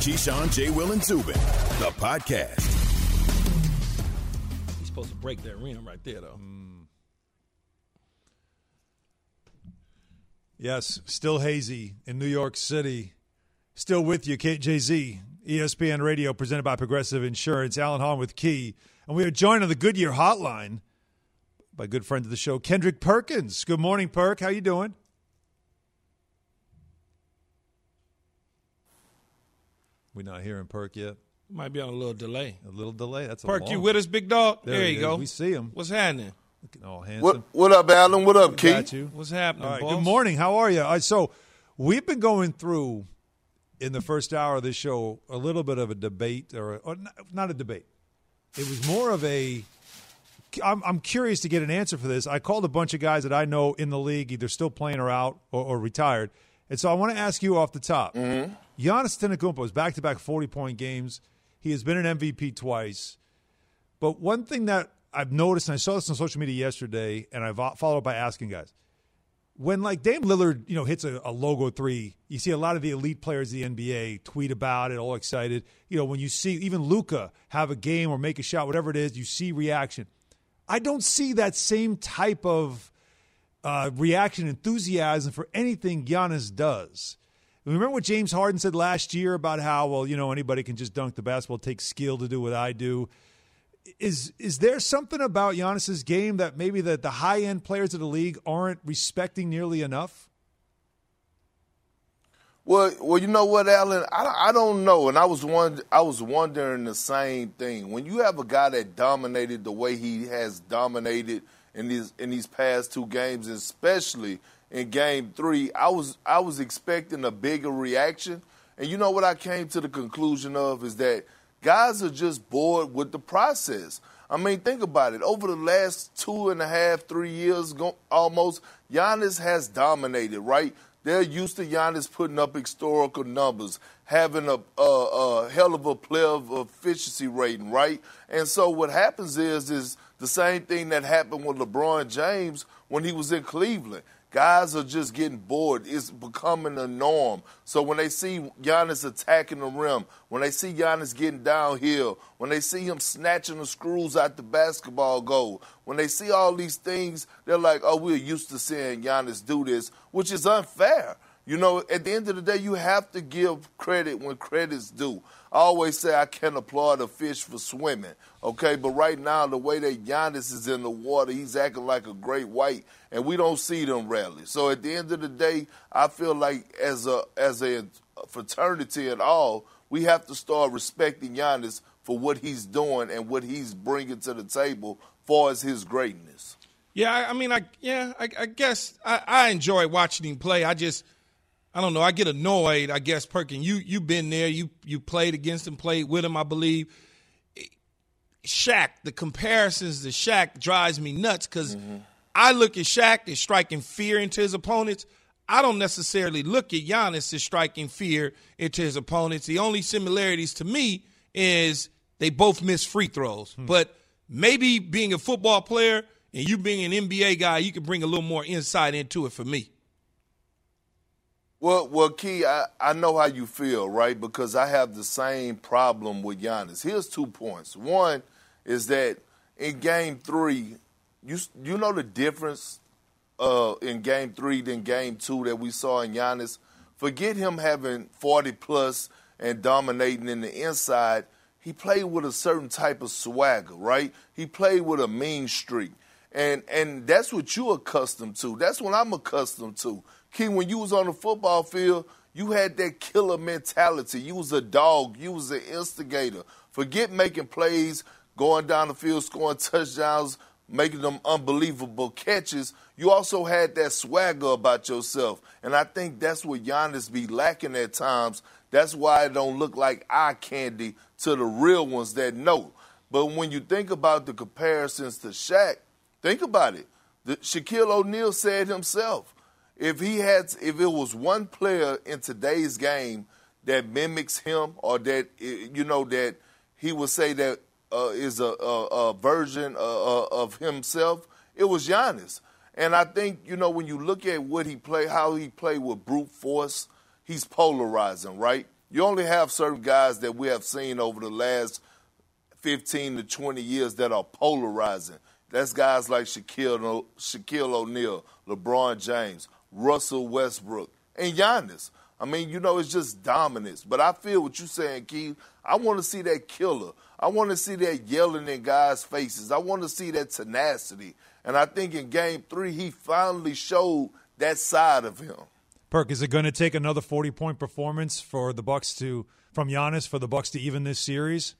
Keyshawn, J. Will, and Zubin, the podcast. He's supposed to break that rim right there, though. Mm. Yes, still hazy in New York City. Still with you, KJZ, ESPN Radio, presented by Progressive Insurance. Alan Hahn with Key. And we are joined on the Goodyear hotline by good friend of the show, Kendrick Perkins. Good morning, Perk. How you doing? We're not hearing Perk yet. Might be on a little delay. A little delay. That's a Perk, long- you with us, big dog? There There, you is. go. We see him. What's happening? Looking all handsome. What what up, Alan? What up, Got Keith? you. What's happening, All right. boss? Good morning. How are you? So we've been going through in the first hour of this show a little bit of a debate, or, or not, not a debate. It was more of a. I'm, I'm curious to get an answer for this. I called a bunch of guys that I know in the league, either still playing or out or, or retired, and so I want to ask you off the top. Mm-hmm. Giannis Antetokounmpo is back-to-back 40-point games. He has been an MVP twice. But one thing that I've noticed, and I saw this on social media yesterday, and I've followed up by asking guys, when like Dame Lillard, you know, hits a, a logo three, you see a lot of the elite players of the NBA tweet about it, all excited. You know, when you see even Luka have a game or make a shot, whatever it is, you see reaction. I don't see that same type of uh, reaction, enthusiasm for anything Giannis does. Remember what James Harden said last year about how well, you know, anybody can just dunk the basketball, takes skill to do what I do is is there something about Giannis's game that maybe the, the high end players of the league aren't respecting nearly enough? Well, well, you know what, Alan? I, I don't know, and I was one. I was wondering the same thing. When you have a guy that dominated the way he has dominated in these in these past two games, especially in Game Three, I was I was expecting a bigger reaction. And you know what I came to the conclusion of is that guys are just bored with the process. I mean, think about it. Over the last two and a half, three years, almost, Giannis has dominated, right? They're used to Giannis putting up historical numbers, having a, a, a hell of a player efficiency rating, right? And so what happens is is the same thing that happened with LeBron James when he was in Cleveland. Guys are just getting bored. It's becoming a norm. So when they see Giannis attacking the rim, when they see Giannis getting downhill, when they see him snatching the screws out the basketball goal, when they see all these things, they're like, oh, we're used to seeing Giannis do this, which is unfair. You know, at the end of the day, you have to give credit when credit's due. I always say I can't applaud a fish for swimming, okay? But right now, the way that Giannis is in the water, he's acting like a great white, and we don't see them rarely. So at the end of the day, I feel like as a as a fraternity at all, we have to start respecting Giannis for what he's doing and what he's bringing to the table far as his greatness. Yeah, I, I mean, I yeah, I, I guess I, I enjoy watching him play. I just, I don't know, I get annoyed. I guess Perkin, you you've been there. You you played against him, played with him, I believe. Shaq, the comparisons to Shaq drives me nuts because I look at Shaq as striking fear into his opponents. I don't necessarily look at Giannis as striking fear into his opponents. The only similarities to me is they both miss free throws. Hmm. But maybe being a football player and you being an NBA guy, you can bring a little more insight into it for me. Well, well, Key, I, I know how you feel, right? Because I have the same problem with Giannis. Here's two points. One is that in Game Three, you you know the difference uh, in Game Three than Game Two that we saw in Giannis. Forget him having 40 plus and dominating in the inside. He played with a certain type of swagger, right? He played with a mean streak. And and that's what you're accustomed to. That's what I'm accustomed to. Key, when you was on the football field, you had that killer mentality. You was a dog. You was an instigator. Forget making plays, going down the field, scoring touchdowns, making them unbelievable catches. You also had that swagger about yourself. And I think that's what Giannis be lacking at times. That's why it don't look like eye candy to the real ones that know. But when you think about the comparisons to Shaq, think about it. The, Shaquille O'Neal said himself, if he had, if it was one player in today's game that mimics him, or that you know that he would say that uh, is a, a, a version uh, of himself, it was Giannis. And I think you know when you look at what he played, how he played with brute force, he's polarizing, right? You only have certain guys that we have seen over the last 15 to 20 years that are polarizing. That's guys like Shaquille, Shaquille O'Neal, LeBron James, Russell Westbrook, and Giannis. I mean, you know, it's just dominance. But I feel what you're saying, Keith. I want to see that killer. I want to see that yelling in guys' faces. I want to see that tenacity. And I think in game three, he finally showed that side of him. Perk, is it going to take another 40 point performance for the Bucks to from Giannis for the Bucks to even this series?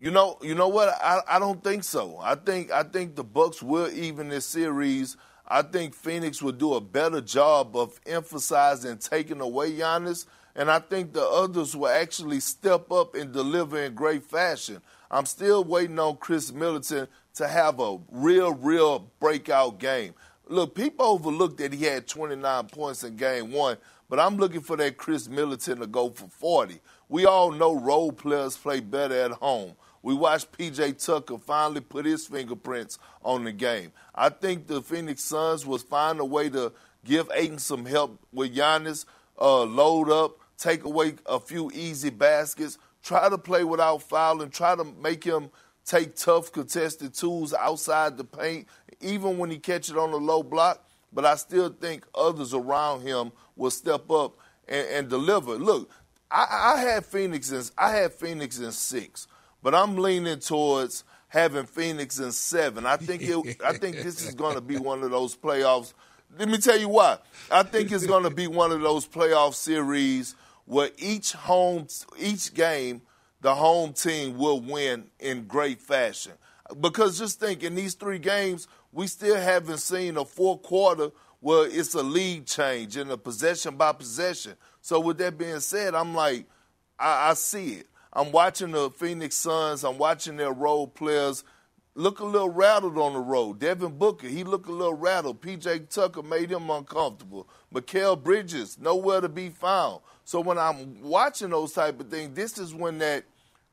You know, you know what? I, I don't think so. I think I think the Bucks will even this series. I think Phoenix will do a better job of emphasizing taking away Giannis, and I think the others will actually step up and deliver in great fashion. I'm still waiting on Khris Middleton to have a real, real breakout game. Look, people overlooked that he had 29 points in game one, but I'm looking for that Khris Middleton to go for 40. We all know role players play better at home. We watched PJ Tucker finally put his fingerprints on the game. I think the Phoenix Suns will find a way to give Ayton some help with Giannis, uh, load up, take away a few easy baskets, try to play without fouling, try to make him take tough contested tools outside the paint, even when he catches it on the low block. But I still think others around him will step up and, and deliver. Look, I, I had Phoenix in I had Phoenix in six but I'm leaning towards having Phoenix in seven. I think it, I think this is going to be one of those playoffs. Let me tell you why. I think it's going to be one of those playoff series where each home, each game, the home team will win in great fashion. Because just think, in these three games, we still haven't seen a fourth quarter where it's a lead change and a possession by possession. So with that being said, I'm like, I, I see it. I'm watching the Phoenix Suns. I'm watching their role players look a little rattled on the road. Devin Booker, he looked a little rattled. PJ Tucker made him uncomfortable. Mikal Bridges, nowhere to be found. So when I'm watching those type of things, this is when that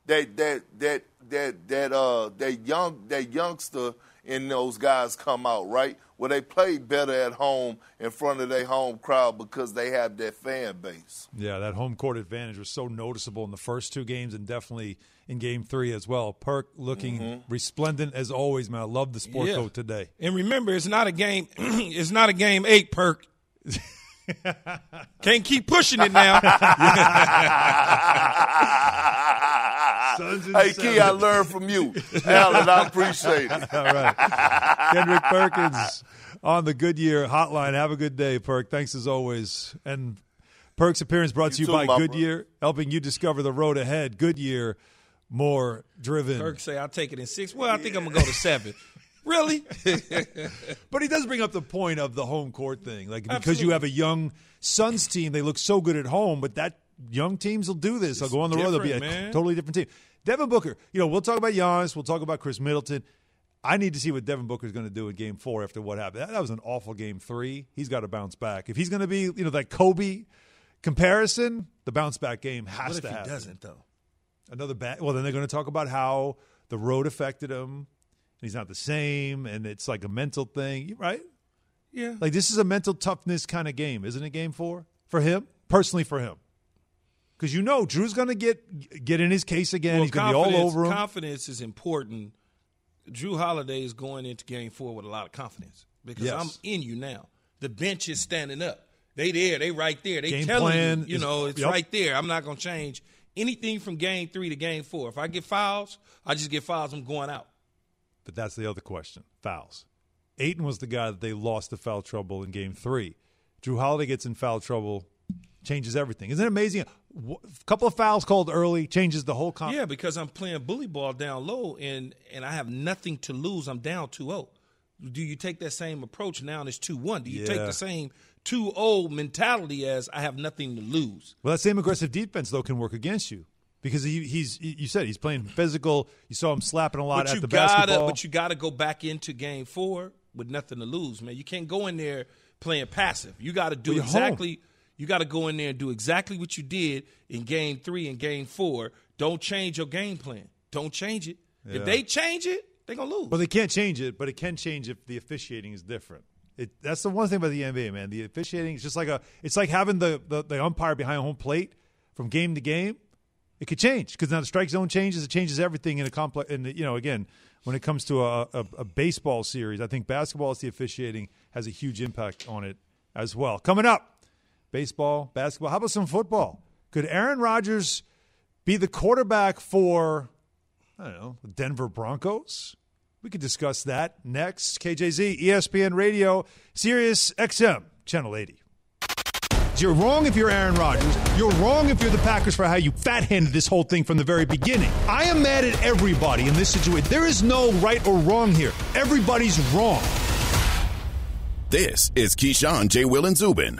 that that that that that uh that young that youngster in those guys come out, right? Where they play better at home in front of their home crowd because they have that fan base. Yeah, that home court advantage was so noticeable in the first two games and definitely in game three as well. Perk looking mm-hmm. resplendent as always, man. I love the sport yeah. coat today. And remember, it's not a game it's not a game eight, Perk. Can't keep pushing it now. hey, Key, I learned from you. Alan, I appreciate it. All right. Kendrick Perkins on the Goodyear hotline. Have a good day, Perk. Thanks as always. And Perk's appearance brought to you, by Goodyear, bro. helping you discover the road ahead. Goodyear, more driven. Perk say, I'll take it in six. Well, I think I'm going to go to seven. Really? but he does bring up the point of the home court thing. Like because Absolutely. you have a young Suns team, they look so good at home, but that young teams will do this. They'll go on the road. They'll be a man. totally different team. Devin Booker, you know, we'll talk about Giannis. We'll talk about Khris Middleton. I need to see what Devin Booker is going to do in Game Four after what happened. That, that was an awful Game Three. He's got to bounce back. If he's going to be, you know, that Kobe comparison, the bounce back game has what to happen. doesn't though? Another bad. Well, then they're going to talk about how the road affected him. He's not the same, and it's like a mental thing, right? Yeah. Like this is a mental toughness kind of game, isn't it? Game four for him personally, for him because you know Jrue's going to get get in his case again. Well, He's going to be all over him. Confidence is important. Jrue Holiday is going into Game Four with a lot of confidence because yes. I'm in you now. The bench is standing up. They there. They right there. They game telling you. You is, know, it's yep. right there. I'm not going to change anything from Game Three to Game Four. If I get fouls, I just get fouls. I'm going out. But that's the other question: fouls. Ayton was the guy that they lost the foul trouble in Game Three. Jrue Holiday gets in foul trouble changes everything. Isn't it amazing? A couple of fouls called early changes the whole. Comp- yeah, because I'm playing bully ball down low, and and I have nothing to lose. I'm down 2-0. Do you take that same approach now? And it's two one. Do you yeah. take the same 2-0 mentality as I have nothing to lose? Well, that same aggressive defense though can work against you because he, he's you said he's playing physical. You saw him slapping a lot but at the gotta, basketball. But you got to go back into game four with nothing to lose, man. You can't go in there playing passive. You got to do well, exactly. Home you got to go in there and do exactly what you did in game three and game four. Don't change your game plan. Don't change it. Yeah. If they change it, they're going to lose. Well, they can't change it, but it can change if the officiating is different. It, that's the one thing about the NBA, man. The officiating is just like a. It's like having the, the, the umpire behind home plate from game to game. It could change because now the strike zone changes. It changes everything in a complex. And you know, again, when it comes to a, a, a baseball series, I think basketball is the officiating has a huge impact on it as well. Coming up, baseball, basketball. How about some football? Could Aaron Rodgers be the quarterback for I don't know the Denver Broncos? We could discuss that next. KJZ, ESPN Radio, Sirius XM, Channel 80. You're wrong if you're Aaron Rodgers. You're wrong if you're the Packers for how you fat handed this whole thing from the very beginning. I am mad at everybody in this situation. There is no right or wrong here. Everybody's wrong. This is Keyshawn, J. Will, and Zubin.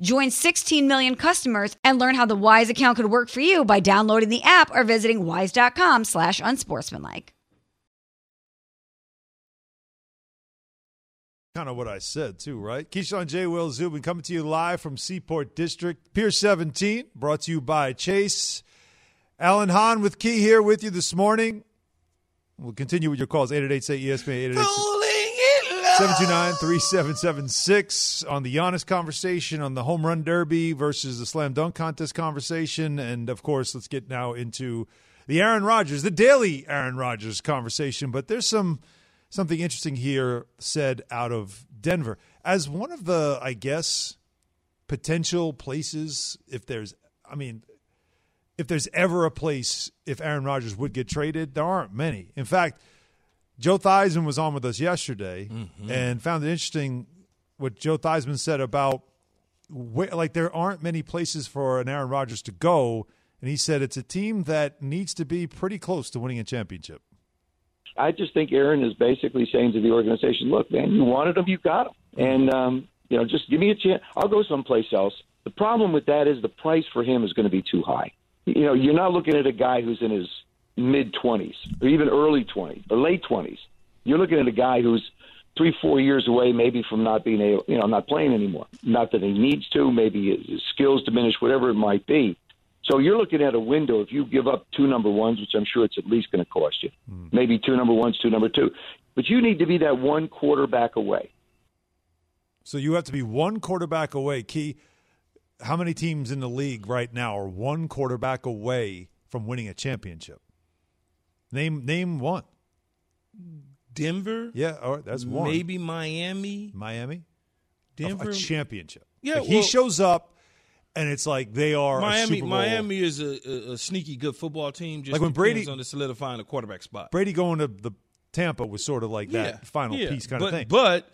Join 16 million customers and learn how the Wise account could work for you by downloading the app or visiting wise.com slash unsportsmanlike. Kind of what I said, too, right? Keyshawn J. Will Zubin coming to you live from Seaport District, Pier 17, brought to you by Chase. Alan Hahn with Key here with you this morning. We'll continue with your calls 888 say ESPN 729 3776 on the Giannis conversation, on the home run derby versus the slam dunk contest conversation. And of course, let's get now into the Aaron Rodgers, the daily Aaron Rodgers conversation. But there's some something interesting here said out of Denver as one of the, I guess, potential places. If there's, I mean, if there's ever a place if Aaron Rodgers would get traded, there aren't many. In fact, Joe Theismann was on with us yesterday Mm-hmm. and found it interesting what Joe Theismann said about where, like there aren't many places for an Aaron Rodgers to go, and he said it's a team that needs to be pretty close to winning a championship. I just think Aaron is basically saying to the organization, "Look, man, you wanted him, you got him, and um, you know, just give me a chance. I'll go someplace else." The problem with that is the price for him is going to be too high. You know, you're not looking at a guy who's in his mid 20s or even early 20s or late 20s. You're looking at a guy who's three, four years away, maybe from not being able, you know, not playing anymore. Not that he needs to. Maybe his skills diminish, whatever it might be. So you're looking at a window. If you give up two number ones, which I'm sure it's at least going to cost you, hmm. maybe two number ones, two number two, but you need to be that one quarterback away. So you have to be one quarterback away. Key, how many teams in the league right now are one quarterback away from winning a championship? Name name one. Denver, Yeah, all right, that's one. maybe Miami, Miami. Denver. a championship. Yeah, Like, he well- shows up, and it's like they are a Miami, Miami is a, a, a sneaky good football team. Just Like when Brady- on the solidifying the quarterback spot. Brady going to the Tampa was sort of like that Yeah, final yeah. piece kind but, of thing. But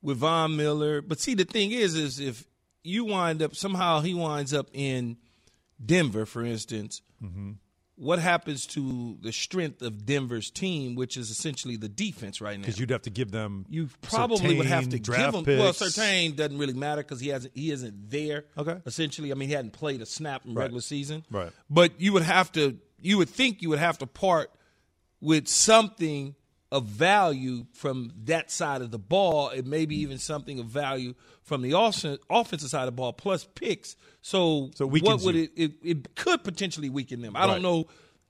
with Von Miller, but see, the thing is, is if you wind up somehow he winds up in Denver, for instance, Mm-hmm. What happens to the strength of Denver's team, which is essentially the defense right now. Because you'd have to give them. You probably would have to give them. him. Well, picks. Surtain doesn't really matter because he hasn't. He isn't there. Okay. Essentially, I mean, he hadn't played a snap in Right. regular season. Right. But you would have to. You would think you would have to part with something of value from that side of the ball, and maybe even something of value from the offen- offensive side of the ball, plus picks. So, So what would it, it? It could potentially weaken them. I Right. don't know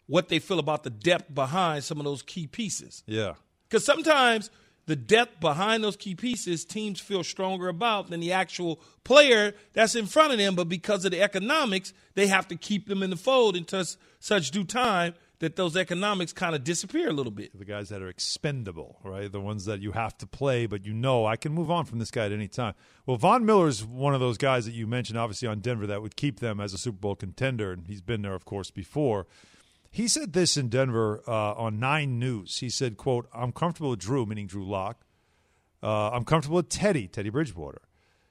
what they feel about the depth behind some of those key pieces. Yeah. Because sometimes the depth behind those key pieces, teams feel stronger about than the actual player that's in front of them. But because of the economics, they have to keep them in the fold until such due time that those economics kind of disappear a little bit. the guys that are expendable, right? The ones that you have to play, but you know I can move on from this guy at any time. Well, Von Miller is one of those guys that you mentioned, obviously on Denver, that would keep them as a Super Bowl contender, and he's been there, of course, before. He said this in Denver uh, on Nine News. He said, "quote I'm comfortable with Drew, meaning Drew Lock. Uh, I'm comfortable with Teddy, Teddy Bridgewater."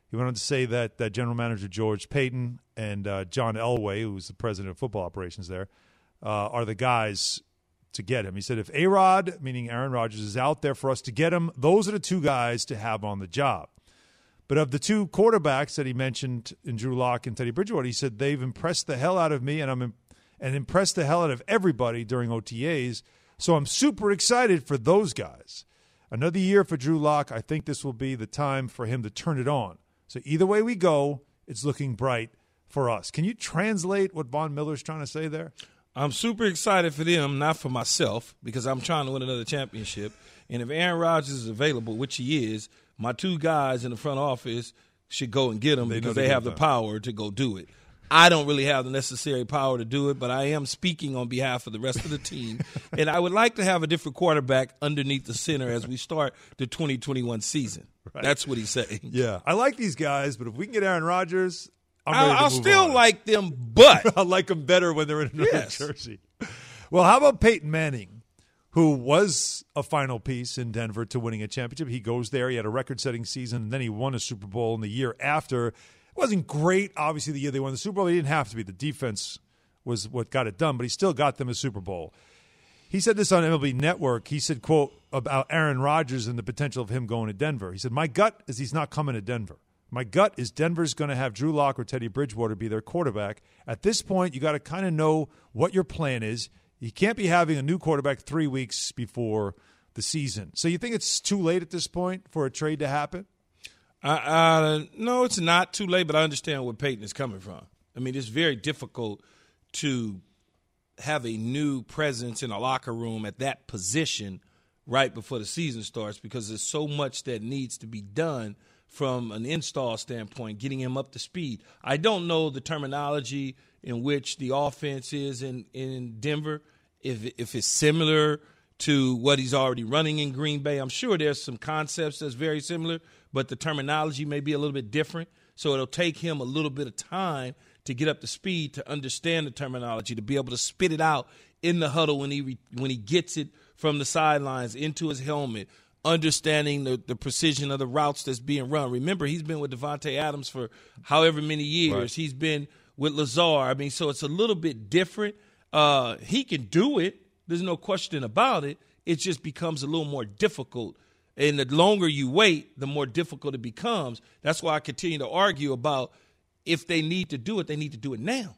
He went on to say that that general manager George Paton and uh, John Elway, who's the president of football operations there, uh, are the guys to get him. He said, if A Rod, meaning Aaron Rodgers, is out there for us to get him, those are the two guys to have on the job. But of the two quarterbacks that he mentioned in Drew Lock and Teddy Bridgewater, he said they've impressed the hell out of me, and I'm and impressed the hell out of everybody during OTAs. So I'm super excited for those guys. Another year for Drew Lock. I think this will be the time for him to turn it on. So either way we go, it's looking bright for us. Can you translate what Von Miller's trying to say there? I'm super excited for them, not for myself, because I'm trying to win another championship. And if Aaron Rodgers is available, which he is, my two guys in the front office should go and get him They because they have the power to go do it. I don't really have the necessary power to do it, but I am speaking on behalf of the rest of the team. and I would like to have a different quarterback underneath the center as we start the 2021 season. That's what he's saying. Yeah, I like these guys, but if we can get Aaron Rodgers, I'm ready I'll, I'll still on. like them, but I like them better when they're in another Yes. jersey. Well, how about Peyton Manning, who was a final piece in Denver to winning a championship? He goes there. He had a record-setting season, and then he won a Super Bowl in the year after. It wasn't great, obviously, the year they won the Super Bowl. He didn't have to be. The defense was what got it done, but he still got them a Super Bowl. He said this on MLB Network. He said, quote, about Aaron Rodgers and the potential of him going to Denver. He said, My gut is he's not coming to Denver. My gut is Denver's going to have Drew Lock or Teddy Bridgewater be their quarterback. At this point, you got to kind of know what your plan is. You can't be having a new quarterback three weeks before the season. So you think it's too late at this point for a trade to happen? Uh, uh, no, it's not too late, but I understand where Peyton is coming from. I mean, it's very difficult to have a new presence in a locker room at that position right before the season starts because there's so much that needs to be done from an install standpoint, getting him up to speed. I don't know the terminology in which the offense is in, in Denver, if, if it's similar to what he's already running in Green Bay. I'm sure there's some concepts that's very similar, but the terminology may be a little bit different. So it'll take him a little bit of time to get up to speed to understand the terminology, to be able to spit it out in the huddle when he re- when he gets it from the sidelines into his helmet, understanding the, the precision of the routes that's being run. Remember, he's been with Davante Adams for however many years. He's been with Lazard. I mean, so it's a little bit different. Uh, he can do it. There's no question about it. It just becomes a little more difficult. And the longer you wait, the more difficult it becomes. That's why I continue to argue about if they need to do it, they need to do it now.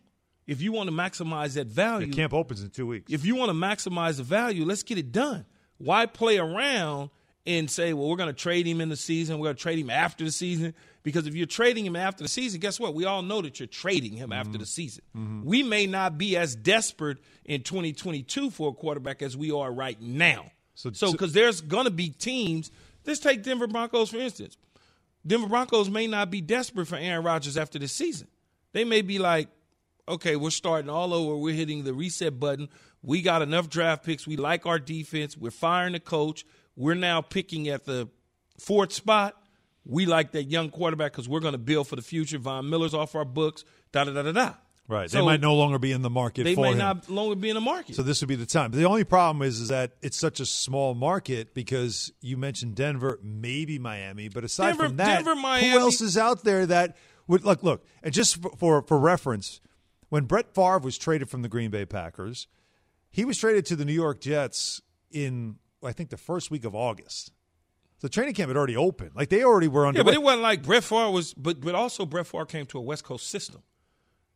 If you want to maximize that value, The camp opens in two weeks. if you want to maximize the value, let's get it done. Why play around and say, well, we're going to trade him in the season, we're going to trade him after the season? Because if you're trading him after the season, guess what? We all know that you're trading him after the mm-hmm. season. Mm-hmm. We may not be as desperate in 2022 for a quarterback as we are right now. So- So, so- because there's going to be teams. Let's take Denver Broncos for instance. Denver Broncos may not be desperate for Aaron Rodgers after this season. They may be like, okay, we're starting all over. We're hitting the reset button. We got enough draft picks. We like our defense. We're firing the coach. We're now picking at the fourth spot. We like that young quarterback because we're going to build for the future. Von Miller's off our books. Da da da da da. right. So they might no longer be in the market They for may him. not longer be in the market. So this would be the time. The only problem is, is that it's such a small market because you mentioned Denver, maybe Miami, but aside Denver- from that, Denver, Miami- who else is out there that would look? Look, and just for for reference, when Brett Favre was traded from the Green Bay Packers, He was traded to the New York Jets in I think the first week of August. The training camp had already opened. Like they already were under. Yeah, but it wasn't like Brett Favre was. But but also Brett Favre came to a West Coast system.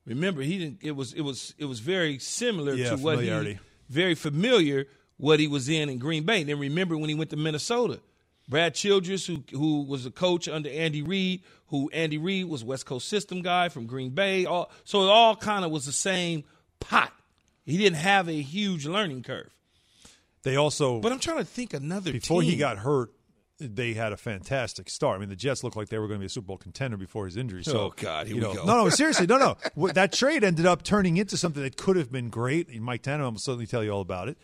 Remember, he didn't. It was it was it was very similar Yeah, to what he very familiar what he was in in Green Bay. Then remember when he went to Minnesota, Brad Childress, who who was a coach under Andy Reid, who Andy Reid was West Coast system guy from Green Bay. All so it all kind of was the same pot. He didn't have a huge learning curve. They also But I'm trying to think another before he got hurt, they had a fantastic start. I mean, the Jets looked like they were going to be a Super Bowl contender before his injury. So, Oh, God, here you we know- go. No, no, seriously, no, no. That trade ended up turning into something that could have been great. Mike Tannenbaum will certainly tell you all about it.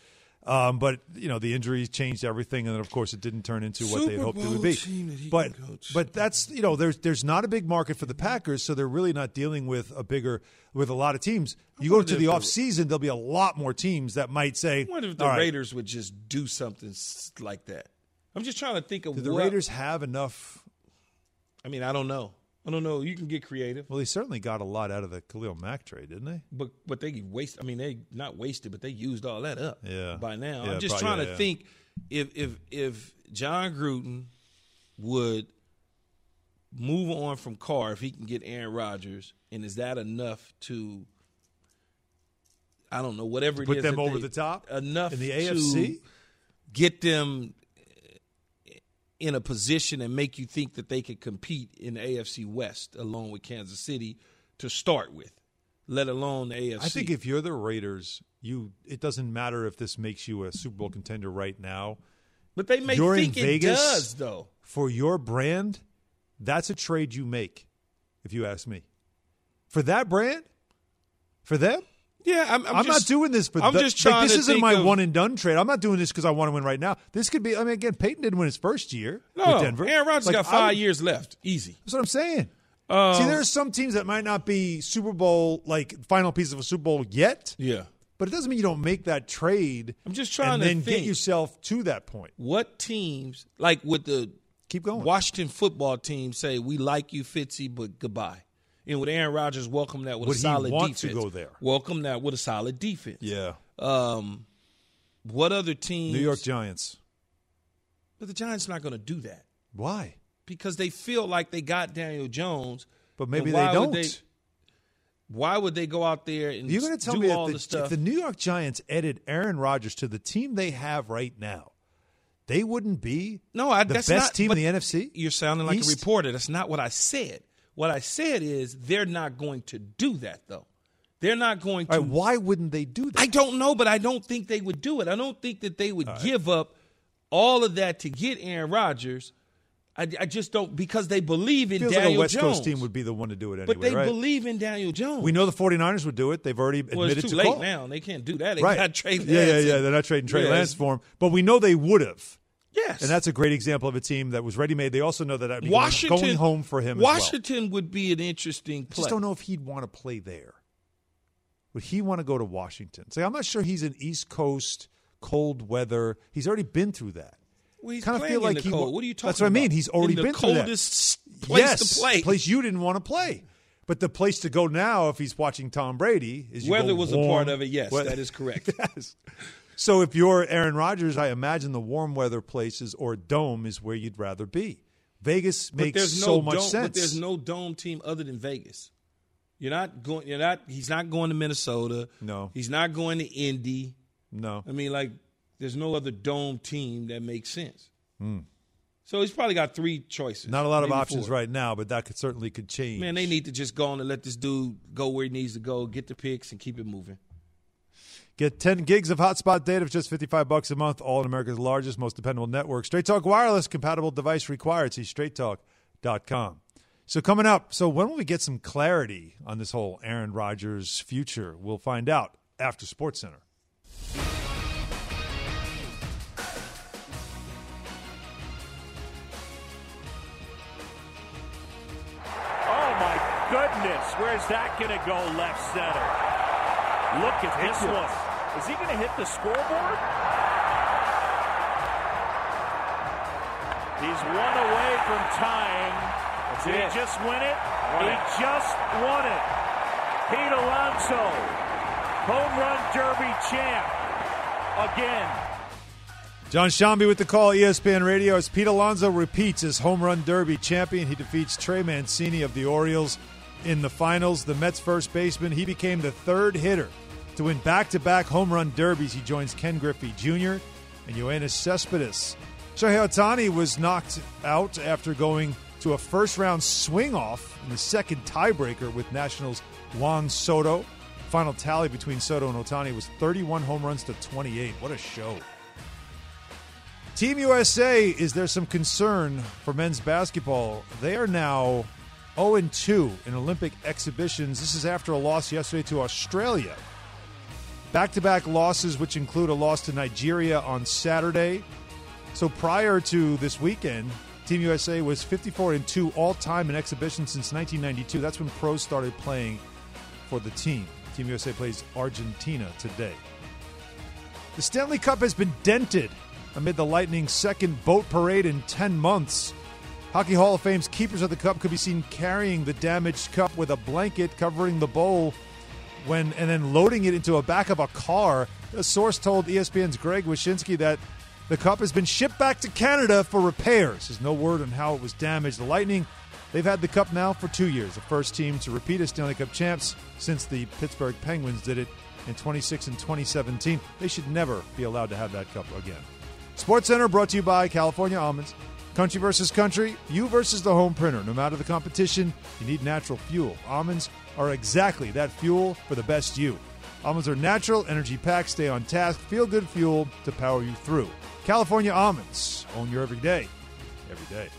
Um, but you know, the injuries changed everything, and then of course, it didn't turn into what they hoped it would be. But but that's you know, there's there's not a big market for the Packers, so they're really not dealing with a bigger with a lot of teams. You go to the off season, there'll be a lot more teams that might say, I wonder if the "All right, Raiders would just do something like that. I'm just trying to think of do the what- Raiders have enough I mean, I don't know. I don't know. You can get creative, Well, they certainly got a lot out of the Khalil Mack trade, didn't they? but but they waste. I mean, they not wasted, but they used all that up. Yeah. By now, Yeah, I'm just probably, trying yeah, to yeah. think if if if Jon Gruden would move on from Carr if he can get Aaron Rodgers, and is that enough to? I don't know. Whatever it Put them over they- the top enough in the to AFC. get them in a position and make you think that they could compete in the AFC West along with Kansas City to start with, let alone the AFC. I think if you're the Raiders, you it doesn't matter if this makes you a Super Bowl contender right now. but they may you're in think it does though. For your brand, that's a trade you make, if you ask me. For that brand, for them, Yeah, I'm, I'm, I'm, just, not doing this. For I'm the- just like, trying this to isn't my of- one and done trade. I'm not doing this because I want to win right now. This could be. I mean, again, Peyton didn't win his first year No, with Denver. Aaron Rodgers Like, got five would- years left, easy. That's what I'm saying. Um, See, there are some teams that might not be Super Bowl like final piece of a Super Bowl yet. Yeah, But it doesn't mean you don't make that trade. I'm just trying and to then get yourself to that point. what teams like with the Keep going. Washington football team say we like you, Fitzy, but goodbye. And with Aaron Rodgers, welcome that with Would a he solid want to defense. go there? Welcome that with a solid defense. Yeah. Um, what other teams? New York Giants. But the Giants are not going to do that Why? because they feel like they got Daniel Jones. But maybe they don't. why would they go out there and You're going to tell do me all the, the, stuff? if the New York Giants added Aaron Rodgers to the team they have right now, they wouldn't be no, I, the that's best not, team in the NFC. You're sounding like East? a reporter. That's not what I said. What I said is they're not going to do that though. They're not going to. Right, why wouldn't they do that? I don't know, but I don't think they would do it. I don't think that they would give up all of that to get Aaron Rodgers. I, I just don't because they believe in Feels Daniel like a West Jones. Coast team would be the one to do it anyway, but they right? believe in Daniel Jones. we know the 49ers would do it. They've already well, admitted it's too to late call. now. They can't do that. They Right. got Trey Lance. yeah, yeah, yeah. They're not trading Trey Yeah, Lance for him. But we know they would have. Yes, And that's a great example of a team that was ready made. They also know that I'd be going- Washington going home for him as well. Washington would be an interesting I just don't know if he'd want to play there. Would he want to go to Washington? Say, I'm not sure he's an East Coast cold weather. He's already been through that. Well, he's Kinda feel like he cold. What are you talking That's what I mean. He's already been through that. coldest place yes, to play. place you didn't want to play. But the place to go now, if he's watching Tom Brady, is Weather go was a part of it. Yes, Well- that is correct. yes. So if you're Aaron Rodgers, I imagine the warm weather places or dome is where you'd rather be. Vegas makes no so much dome, sense. But there's no dome team other than Vegas. You're not going. You're not. He's not going to Minnesota. No. He's not going to Indy. no. I mean, like, there's no other dome team that makes sense. Hmm. So he's probably got three choices. Not a lot of options four. right now, but that could certainly could change. Man, they need to just go on and let this dude go where he needs to go, get the picks, and keep it moving. Get 10 gigs of hotspot data for just 55 bucks a month, all in America's largest, most dependable network. Straight Talk Wireless, compatible device required. See straighttalk.com. So coming up, so when will we get some clarity on this whole Aaron Rodgers future? We'll find out after Sports Center. Oh my goodness, where's that going to go left center? Look at this one. Is he going to hit the scoreboard? He's one away from tying. Did he just win it? he just won it. Pete Alonso, home run derby champ. again. Jon Sciambi with the call, ESPN Radio. As Pete Alonso repeats as home run derby champion, he defeats Trey Mancini of the Orioles in the finals. The Mets first baseman, he became the third hitter to win back-to-back home run derbies. He joins Ken Griffey Jr. and Yoenis Cespedes. Shohei Ohtani was knocked out after going to a first-round swing-off in the second tiebreaker with Nationals Juan Soto. Final tally between Soto and Ohtani was 31 home runs to 28. What a show. Team USA, is there some concern for men's basketball? They are now 0 2 in Olympic exhibitions. This is after a loss yesterday to Australia. Back to back losses, which include a loss to Nigeria on Saturday. So prior to this weekend, Team USA was 54 and 2 all time in exhibitions since 1992. That's when pros started playing for the team. Team USA plays Argentina today. The Stanley Cup has been dented amid the Lightning's second boat parade in 10 months. Hockey Hall of Fame's keepers of the cup could be seen carrying the damaged cup with a blanket covering the bowl when and then loading it into a back of a car. A source told ESPN's Greg Wyshynski that the cup has been shipped back to Canada for repairs. There's no word on how it was damaged. The Lightning, they've had the cup now for two years, the first team to repeat as Stanley Cup champs since the Pittsburgh Penguins did it in 26 and 2017. They should never be allowed to have that cup again. Sports Center brought to you by California Almonds. Country versus country, you versus the home printer. No matter the competition, you need natural fuel. Almonds are exactly that fuel for the best you. Almonds are natural, energy packed, stay on task, feel good fuel to power you through. California Almonds. Own your everyday. Every day.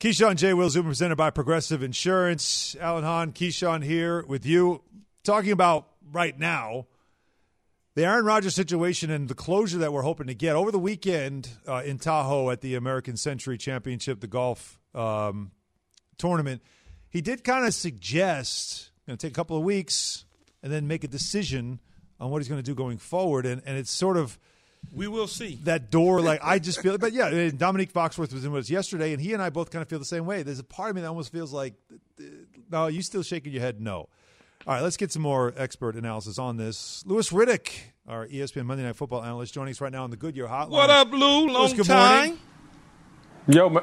Keyshawn J. Will Zubin presented by Progressive Insurance. Alan Hahn, Keyshawn here with you. Talking about right now the Aaron Rodgers situation and the closure that we're hoping to get over the weekend uh, in Tahoe at the American Century Championship, the golf um, tournament. He did kind of suggest going to take a couple of weeks and then make a decision on what he's going to do going forward, and and it's sort of We will see. that door. Like I just feel, but yeah, Dominique Foxworth was in with us yesterday, and he and I both kind of feel the same way. There's a part of me that almost feels like, no, you still shaking your head, no. All right, let's get some more expert analysis on this. Louis Riddick, our ESPN Monday Night Football analyst, joining us right now on the Goodyear Hotline. What up, Lou? Louis, Long good time. morning. Yo, ma-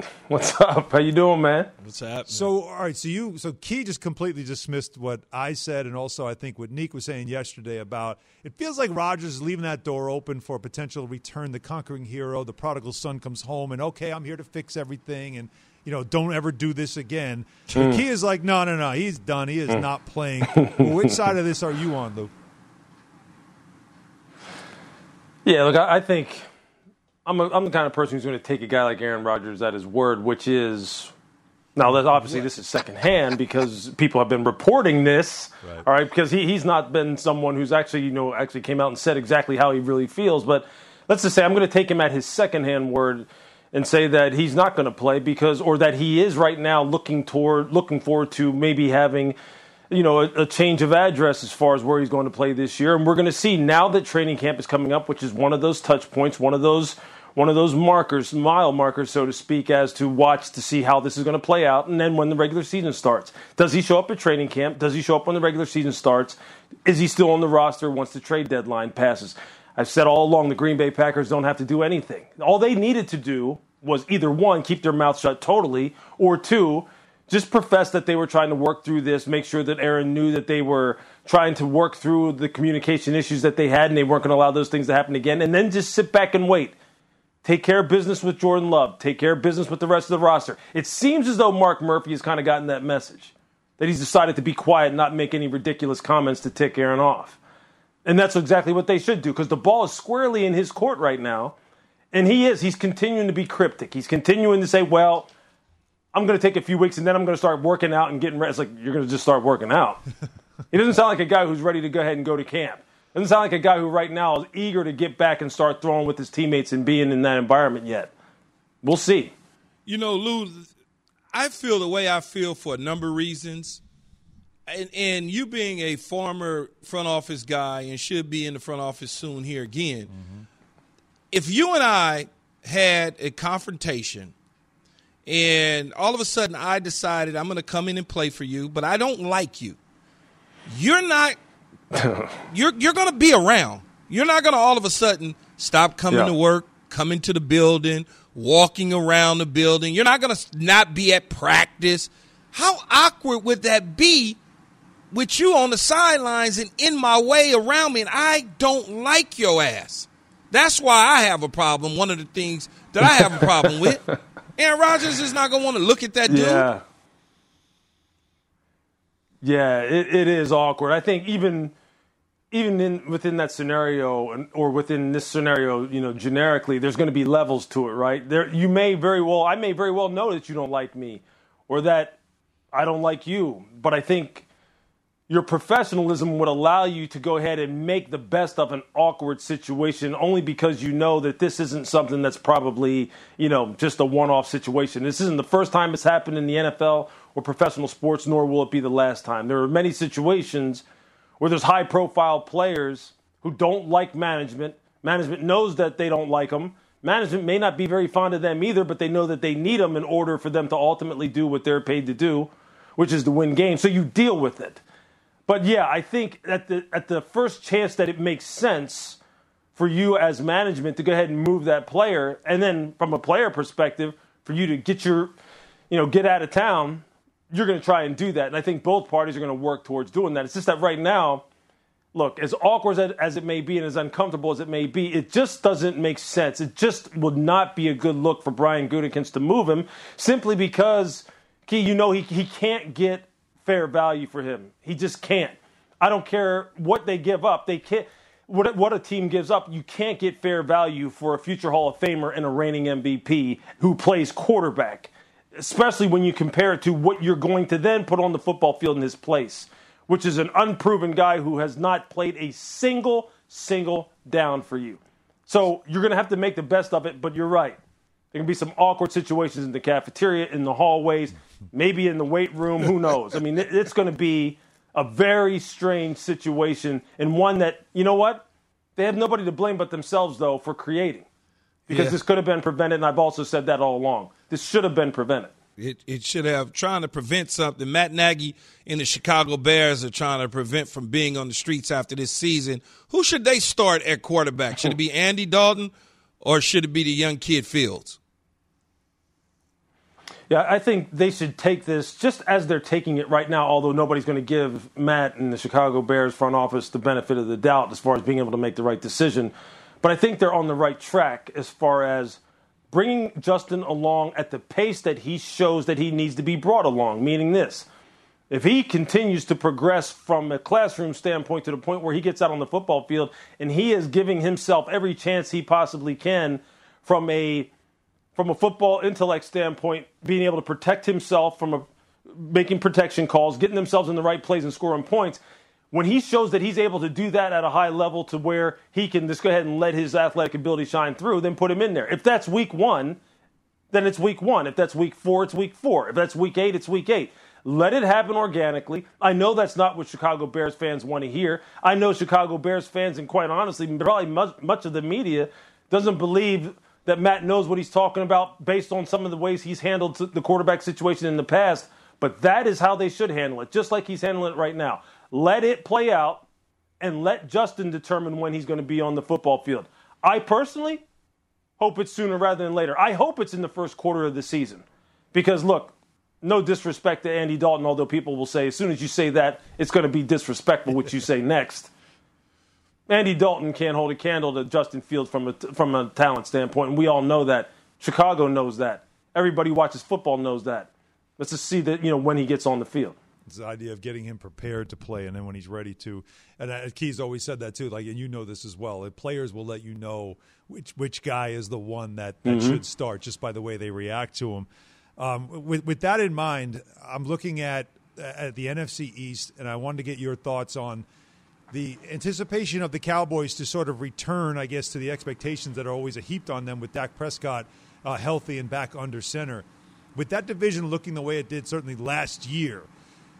what's up? How you doing, man? What's happening? So, all right, so you, so Key just completely dismissed what I said, and also I think what Neek was saying yesterday about it feels like Rodgers is leaving that door open for a potential return, the conquering hero, the prodigal son comes home, and okay, I'm here to fix everything, and you know, don't ever do this again. But hmm. Key is like, no, no, no, he's done. He is hmm. not playing. well, which side of this are you on, Luke? Yeah, look, I, I think I'm, a, I'm the kind of person who's going to take a guy like Aaron Rodgers at his word, which is now that obviously this is secondhand because people have been reporting this, Right. all right? Because he, he's not been someone who's actually you know actually came out and said exactly how he really feels. But let's just say I'm going to take him at his secondhand word and say that he's not going to play because or that he is right now looking toward looking forward to maybe having you know, a, a change of address as far as where he's going to play this year. And we're going to see now that training camp is coming up, which is one of those touch points, one of those one of those markers, mile markers, so to speak, as to watch to see how this is going to play out. And then when the regular season starts, does he show up at training camp? Does he show up when the regular season starts? Is he still on the roster once the trade deadline passes? I've said all along the Green Bay Packers don't have to do anything. All they needed to do was either one, keep their mouth shut totally, or two, just profess that they were trying to work through this, make sure that Aaron knew that they were trying to work through the communication issues that they had and they weren't going to allow those things to happen again, and then just sit back and wait. Take care of business with Jordan Love. Take care of business with the rest of the roster. It seems as though Mark Murphy has kind of gotten that message that he's decided to be quiet and not make any ridiculous comments to tick Aaron off. And that's exactly what they should do because the ball is squarely in his court right now. And he is. He's continuing to be cryptic. He's continuing to say, well, I'm going to take a few weeks and then I'm going to start working out and getting ready. It's like, you're going to just start working out. he doesn't sound like a guy who's ready to go ahead and go to camp. Doesn't sound like a guy who right now is eager to get back and start throwing with his teammates and being in that environment yet. We'll see. You know, Lou, I feel the way I feel for a number of reasons. And, and you being a former front office guy and should be in the front office soon here again, mm-hmm. if you and I had a confrontation and all of a sudden I decided I'm going to come in and play for you, but I don't like you, you're not you're you're going to be around. You're not going to all of a sudden stop coming Yeah. to work, coming to the building, walking around the building. You're not going to not be at practice. How awkward would that be with you on the sidelines and in my way around me? And I don't like your ass. That's why I have a problem. One of the things that I have a problem with. Aaron Rodgers is not going to want to look at that dude. Yeah. Yeah, it, it is awkward. I think even even in within that scenario or within this scenario, you know, generically, there's going to be levels to it, right? There, you may very well, I may very well know that you don't like me, or that I don't like you, but I think your professionalism would allow you to go ahead and make the best of an awkward situation only because you know that this isn't something that's probably, you know, just a one off situation. This isn't the first time it's happened in the NFL or professional sports, nor will it be the last time. There are many situations where there's high profile players who don't like management. Management knows that they don't like them. Management may not be very fond of them either, but they know that they need them in order for them to ultimately do what they're paid to do, which is to win games. So you deal with it. But yeah, I think at the at the first chance that it makes sense for you as management to go ahead and move that player, and then from a player perspective, for you to get your, you know, get out of town, you're going to try and do that. And I think both parties are going to work towards doing that. It's just that right now, look, as awkward as, it may be and as uncomfortable as it may be, it just doesn't make sense. It just would not be a good look for Brian Gutekunst to move him simply because, Key, you know, he, he can't get fair value for him. He just can't. I don't care what they give up. They can't. What, what a team gives up, you can't get fair value for a future Hall of Famer and a reigning MVP who plays quarterback, especially when you compare it to what you're going to then put on the football field in his place, which is an unproven guy who has not played a single, single down for you. So you're going to have to make the best of it, but you're right. There can be some awkward situations in the cafeteria, in the hallways, maybe in the weight room. Who knows? I mean, it's going to be a very strange situation and one that, you know what? They have nobody to blame but themselves, though, for creating. Because Yeah. this could have been prevented, and I've also said that all along. This should have been prevented. It, it should have trying to prevent something. Matt Nagy and the Chicago Bears are trying to prevent from being on the streets after this season. Who should they start at quarterback? Should it be Andy Dalton or should it be the young kid Fields? Yeah, I think they should take this just as they're taking it right now, although nobody's going to give Matt and the Chicago Bears front office the benefit of the doubt as far as being able to make the right decision. But I think they're on the right track as far as bringing Justin along at the pace that he shows that he needs to be brought along, meaning this. If he continues to progress from a classroom standpoint to the point where he gets out on the football field and he is giving himself every chance he possibly can from a from a football intellect standpoint, being able to protect himself from a, making protection calls, getting themselves in the right plays and scoring points. When he shows that he's able to do that at a high level to where he can just go ahead and let his athletic ability shine through, then put him in there. If that's week one, then it's week one. If that's week four, it's week four. If that's week eight, it's week eight. Let it happen organically. I know that's not what Chicago Bears fans want to hear. I know Chicago Bears fans, and quite honestly, probably much, much of the media doesn't believe that Matt knows what he's talking about based on some of the ways he's handled the quarterback situation in the past. But that is how they should handle it, just like he's handling it right now. Let it play out and let Justin determine when he's going to be on the football field. I personally hope it's sooner rather than later. I hope it's in the first quarter of the season. Because, look, no disrespect to Andy Dalton, although people will say as soon as you say that, it's going to be disrespectful what you say next. Andy Dalton can't hold a candle to Justin Fields from a, from a talent standpoint, and we all know that. Chicago knows that. Everybody who watches football knows that. Let's just see that you know when he gets on the field. It's the idea of getting him prepared to play, and then when he's ready to. And uh, Keys always said that too. Like, and you know this as well. Players will let you know which which guy is the one that, that Mhm. should start just by the way they react to him. Um, with with that in mind, I'm looking at at the NFC East, and I wanted to get your thoughts on the anticipation of the Cowboys to sort of return, I guess, to the expectations that are always heaped on them with Dak Prescott uh, healthy and back under center. With that division looking the way it did certainly last year,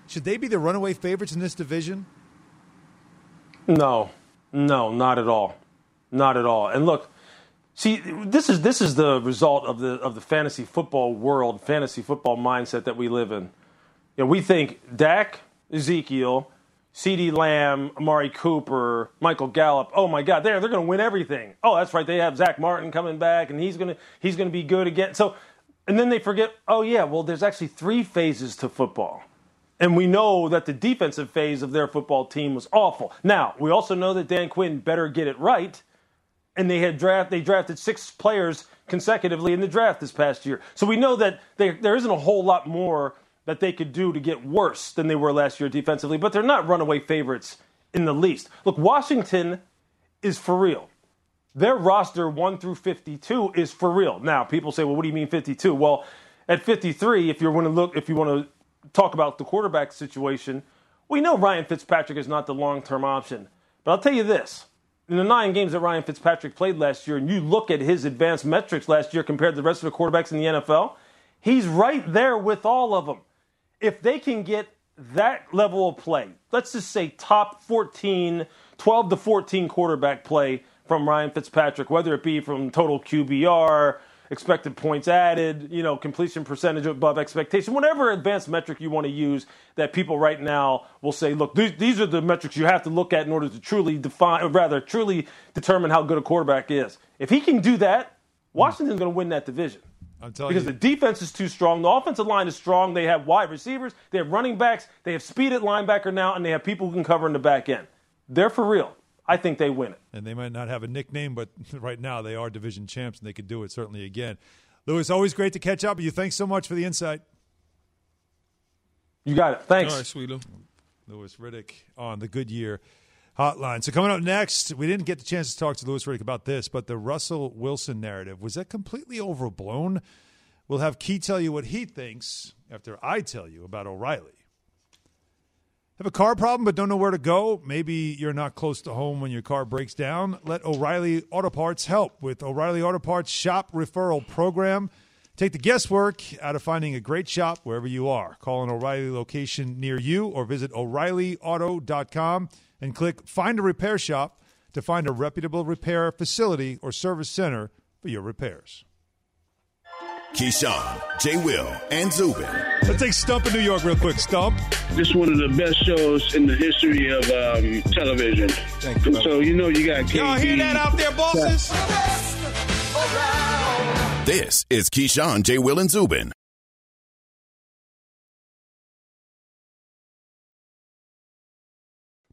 should they be the runaway favorites in this division? No, no, not at all, not at all. And look, see, this is this is the result of the of the fantasy football world, fantasy football mindset that we live in. You know, we think Dak, Ezekiel, CeeDee Lamb, Amari Cooper, Michael Gallup. Oh my God, they're they're going to win everything. Oh, that's right. They have Zack Martin coming back, and he's gonna he's gonna be good again. So, and then they forget. Oh yeah, well, there's actually three phases to football. And we know that the defensive phase of their football team was awful. Now, we also know that Dan Quinn better get it right. And they had draft they drafted six players consecutively in the draft this past year. So we know that they, there isn't a whole lot more that they could do to get worse than they were last year defensively, but they're not runaway favorites in the least. Look, Washington is for real. Their roster 1 through 52 is for real. Now, people say, "Well, what do you mean 52?" Well, at 53, if you want to look if you want to talk about the quarterback situation, we know Ryan Fitzpatrick is not the long-term option. But I'll tell you this, in the 9 games that Ryan Fitzpatrick played last year and you look at his advanced metrics last year compared to the rest of the quarterbacks in the NFL, he's right there with all of them if they can get that level of play, let's just say top 14, 12 to 14 quarterback play from Ryan Fitzpatrick, whether it be from total QBR, expected points added, you know, completion percentage above expectation, whatever advanced metric you want to use that people right now will say, look, these, these are the metrics you have to look at in order to truly define, or rather, truly determine how good a quarterback is. If he can do that, Washington's going to win that division. I'm telling because you. the defense is too strong. The offensive line is strong. They have wide receivers. They have running backs. They have speed at linebacker now, and they have people who can cover in the back end. They're for real. I think they win it. and they might not have a nickname, but right now they are division champs, and they could do it certainly again. Louis, always great to catch up with you. Thanks so much for the insight. You got it. Thanks. All right, Sweeto. Louis Riddick on the Goodyear Hotline. So coming up next, we didn't get the chance to talk to Louis Riddick about this, but the Russell Wilson narrative was that completely overblown? We'll have Key tell you what he thinks after I tell you about O'Reilly. Have a car problem but don't know where to go? Maybe you're not close to home when your car breaks down? Let O'Reilly Auto Parts help with O'Reilly Auto Parts shop referral program. Take the guesswork out of finding a great shop wherever you are. Call an O'Reilly location near you or visit o'reillyauto.com and click Find a Repair Shop to find a reputable repair facility or service center for your repairs. Keyshawn, J. Will, and Zubin. Let's take Stump in New York real quick. Stump. This is one of the best shows in the history of um, television. Thank you, so you know you got KD. Y'all hear that out there, bosses? This is Keyshawn, J. Will, and Zubin.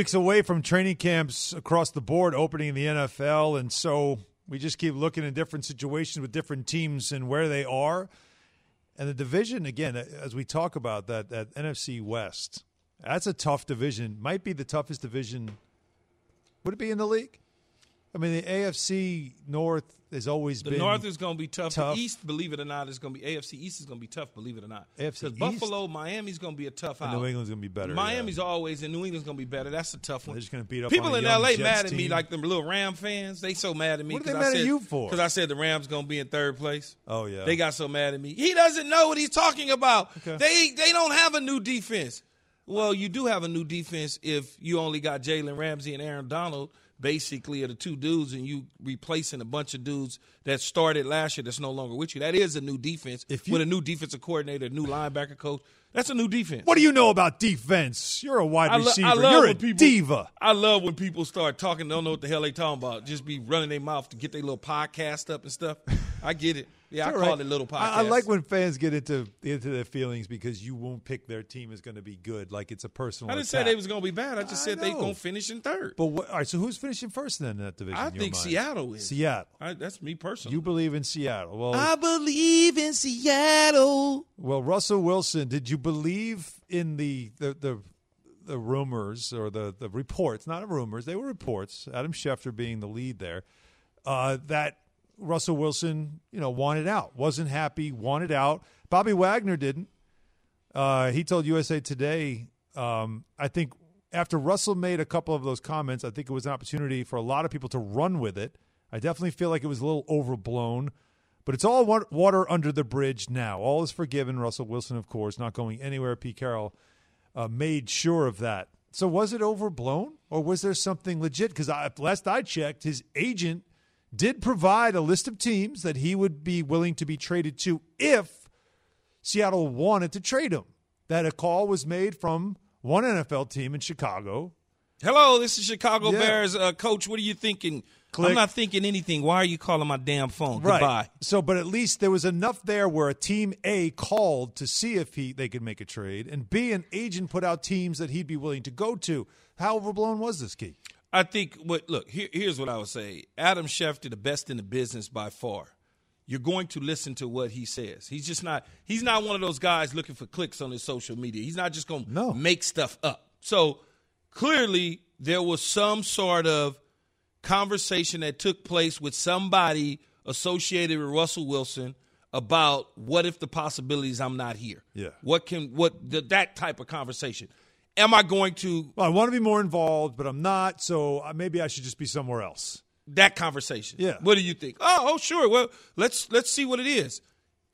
Weeks away from training camps across the board opening in the NFL, and so we just keep looking at different situations with different teams and where they are. And the division, again, as we talk about that, that NFC West, that's a tough division. Might be the toughest division. Would it be in the league? I mean, the AFC North has always The been The North is going to be tough. tough. The East, believe it or not, is going to be AFC East is going to be tough. Believe it or not, because Buffalo, Miami's going to be a tough And out. New England's gonna be better, Miami's yeah. always and New England's going to be better. That's a tough one. They're just gonna beat up People in LA Jets mad at me like them little Ram fans. They so mad at me. What are they I mad at you for? Because I said the Rams going to be in third place. Oh yeah, They got so mad at me. He doesn't know what he's talking about. Okay. They they don't have a new defense. Well, you do have a new defense if you only got Jalen Ramsey and Aaron Donald, basically, are the two dudes, and you replacing a bunch of dudes that started last year that's no longer with you. That is a new defense If you- with a new defensive coordinator, a new linebacker coach. That's a new defense. What do you know about defense? You're a wide lo- receiver. I You're a people, diva. I love when people start talking, They don't know what the hell they talking about. Just be running their mouth to get their little podcast up and stuff. I get it. Yeah, I It's all call right. it little podcast. I, I like when fans get into into their feelings because you won't pick their team is going to be good, like it's a personal. I didn't attack. say they was going to be bad. I just I said they know. going to finish in third. But what, all right, so who's finishing first then in that division? I think mind? Seattle is. Seattle. I, that's me personally. You believe in Seattle? Well, I believe in Seattle. well, Russell Wilson. Did you believe in the the the, the rumors or the the reports? Not rumors; they were reports. Adam Schefter being the lead there. Uh, that Russell Wilson, you know, wanted out, wasn't happy, wanted out. Bobby Wagner didn't. Uh, he told USA Today, um, I think after Russell made a couple of those comments, I think it was an opportunity for a lot of people to run with it. I definitely feel like it was a little overblown, but it's all water under the bridge now. All is forgiven. Russell Wilson, of course, not going anywhere. Pete Carroll uh, made sure of that. So was it overblown, or was there something legit? Because last I checked, his agent did provide a list of teams that he would be willing to be traded to if Seattle wanted to trade him. That a call was made from one NFL team in Chicago. Hello, this is Chicago Yeah. Bears uh, coach. What are you thinking? Click. I'm not thinking anything. Why are you calling my damn phone? Goodbye. So, but at least there was enough there where a team A called to see if he they could make a trade, and B an agent put out teams that he'd be willing to go to. How overblown was this, Key? I think what look here, here's what I would say. Adam Schefter, the best in the business by far. You're going to listen to what he says. He's just not. He's not one of those guys looking for clicks on his social media. He's not just going to No. make stuff up. So clearly, there was some sort of conversation that took place with somebody associated with Russell Wilson about what if the possibilities I'm not here. Yeah. What can what th- that type of conversation. Am I going to Well, I want to be more involved, but I'm not. So uh, maybe I should just be somewhere else. that conversation. Yeah. What do you think? Oh, oh, sure. Well, let's let's see what it is.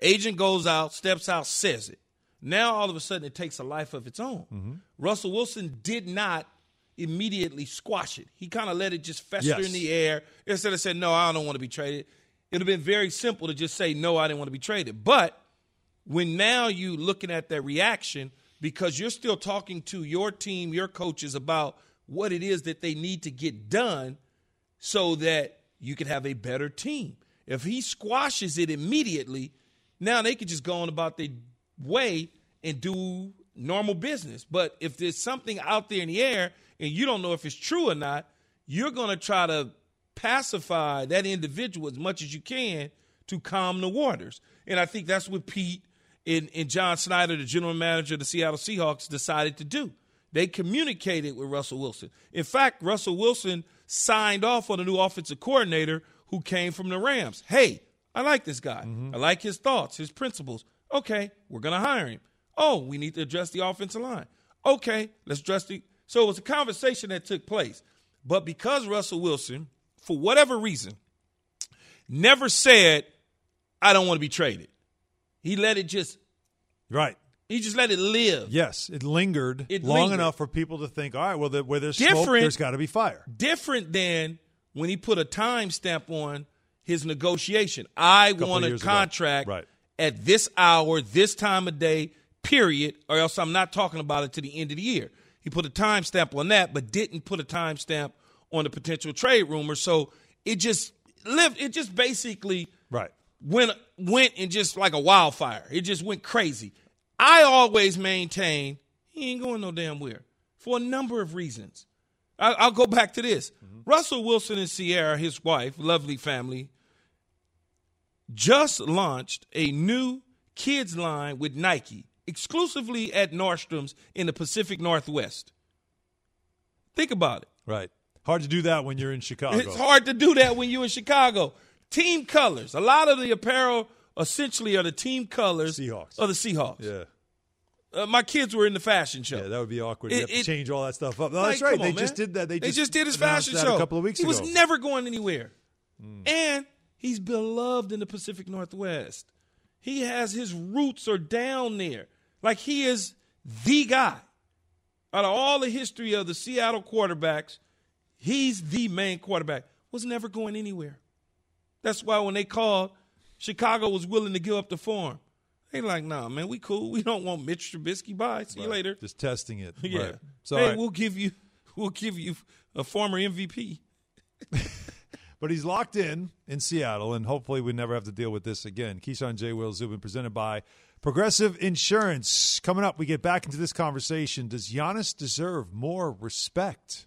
Agent goes out, steps out, says it. Now all of a sudden it takes a life of its own. Mm-hmm. Russell Wilson did not immediately squash it. He kind of let it just fester Yes. in the air instead of saying, "No, I don't want to be traded." It'd have been very simple to just say, "No, I didn't want to be traded." But when now you looking at that reaction because you're still talking to your team, your coaches about what it is that they need to get done so that you can have a better team. If he squashes it immediately, now they could just go on about their way and do normal business. But if there's something out there in the air and you don't know if it's true or not, you're going to try to pacify that individual as much as you can to calm the waters. And I think that's what Pete and, and John Schneider, the general manager of the Seattle Seahawks, decided to do. They communicated with Russell Wilson. In fact, Russell Wilson signed off on a new offensive coordinator who came from the Rams. Hey, I like this guy. Mm-hmm. I like his thoughts, his principles. Okay, we're going to hire him. Oh, we need to address the offensive line. Okay, let's address the. So it was a conversation that took place. But because Russell Wilson, for whatever reason, never said, I don't want to be traded, he let it just, Right. he just let it live. Yes, it lingered It long lingered. enough for people to think, all right, well, the, where there's smoke, Different- there's got to be fire. different than when he put a timestamp on his negotiation. I want a contract Right. at this hour, this time of day, period, or else I'm not talking about it to the end of the year. He put a timestamp on that, but didn't put a timestamp on the potential trade rumor. So it just lived. It just basically. Went went and just like a wildfire. It just went crazy. I always maintain he ain't going no damn where for a number of reasons. I, I'll go back to this. Mm-hmm. Russell Wilson and Ciara, his wife, lovely family, just launched a new kids line with Nike exclusively at Nordstrom's in the Pacific Northwest. Think about it. Right. Hard to do that when you're in Chicago. It's hard to do that when you're in Chicago. Team colors. A lot of the apparel essentially are the team colors Seahawks. of the Seahawks. Yeah. Uh, my kids were in the fashion show. Yeah, that would be awkward. It- you have to it- change all that stuff up. No, Like, that's right. come They on, just man. did that. They just, did his fashion show a couple of weeks he ago. He was never going anywhere, and he's beloved in the Pacific Northwest. He has his roots are down there. Like he is the guy. Out of all the history of the Seattle quarterbacks, he's the main quarterback. Was never going anywhere. That's why when they called, Chicago was willing to give up the farm. They like, nah, man, we cool. We don't want Mitch Trubisky. Bye. See you later. just testing it. Yeah. Right. So, hey, right. we'll give you we'll give you a former MVP. but he's locked in in Seattle, and hopefully we never have to deal with this again. Keyshawn J. Will Zubin, presented by Progressive Insurance. Coming up, we get back into this conversation. Does Giannis deserve more respect?